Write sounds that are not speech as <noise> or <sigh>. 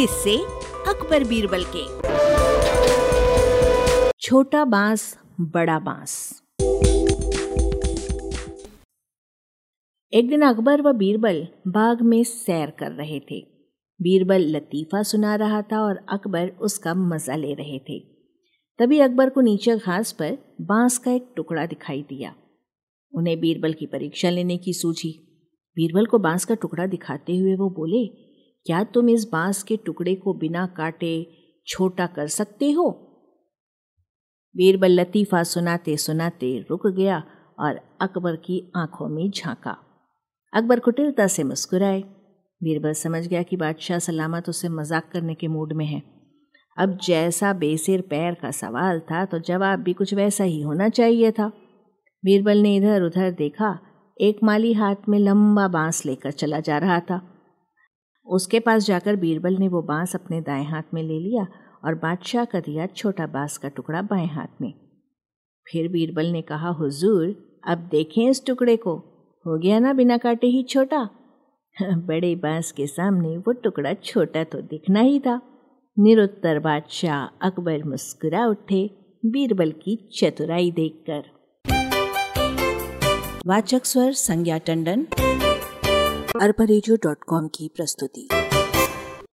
किससे अकबर बीरबल के। छोटा बाँस, बड़ा बाँस। एक दिन अकबर व बीरबल बाग में सैर कर रहे थे। बीरबल लतीफ़ा सुना रहा था और अकबर उसका मज़ा ले रहे थे। तभी अकबर को नीचे घास पर बाँस का एक टुकड़ा दिखाई दिया। उन्हें बीरबल की परीक्षा लेने की सूझी। बीरबल को बाँस का टुकड़ा दिखाते हुए वो बोले क्या तुम इस बाँस के टुकड़े को बिना काटे छोटा कर सकते हो? बीरबल लतीफ़ा सुनाते सुनाते रुक गया और अकबर की आँखों में झांका। अकबर कुटिलता से मुस्कुराए। बीरबल समझ गया कि बादशाह सलामत उसे मज़ाक करने के मूड में है। अब जैसा बेसिर पैर का सवाल था तो जवाब भी कुछ वैसा ही होना चाहिए था। बीरबल ने इधर उधर देखा, एक माली हाथ में लंबा बाँस लेकर चला जा रहा था। उसके पास जाकर बीरबल ने वो बाँस अपने दाएँ हाथ में ले लिया और बादशाह का दिया छोटा बाँस का टुकड़ा बाएँ हाथ में। फिर बीरबल ने कहा, हुजूर, अब देखें इस टुकड़े को। हो गया ना बिना काटे ही छोटा? <laughs> बड़े बाँस के सामने वो टुकड़ा छोटा तो दिखना ही था। निरुत्तर बादशाह अकबर मुस्कुरा उठे, बीरबल की चतुराई देखकर। वाचक स्वर संज्ञा टंडन। कॉम की प्रस्तुति।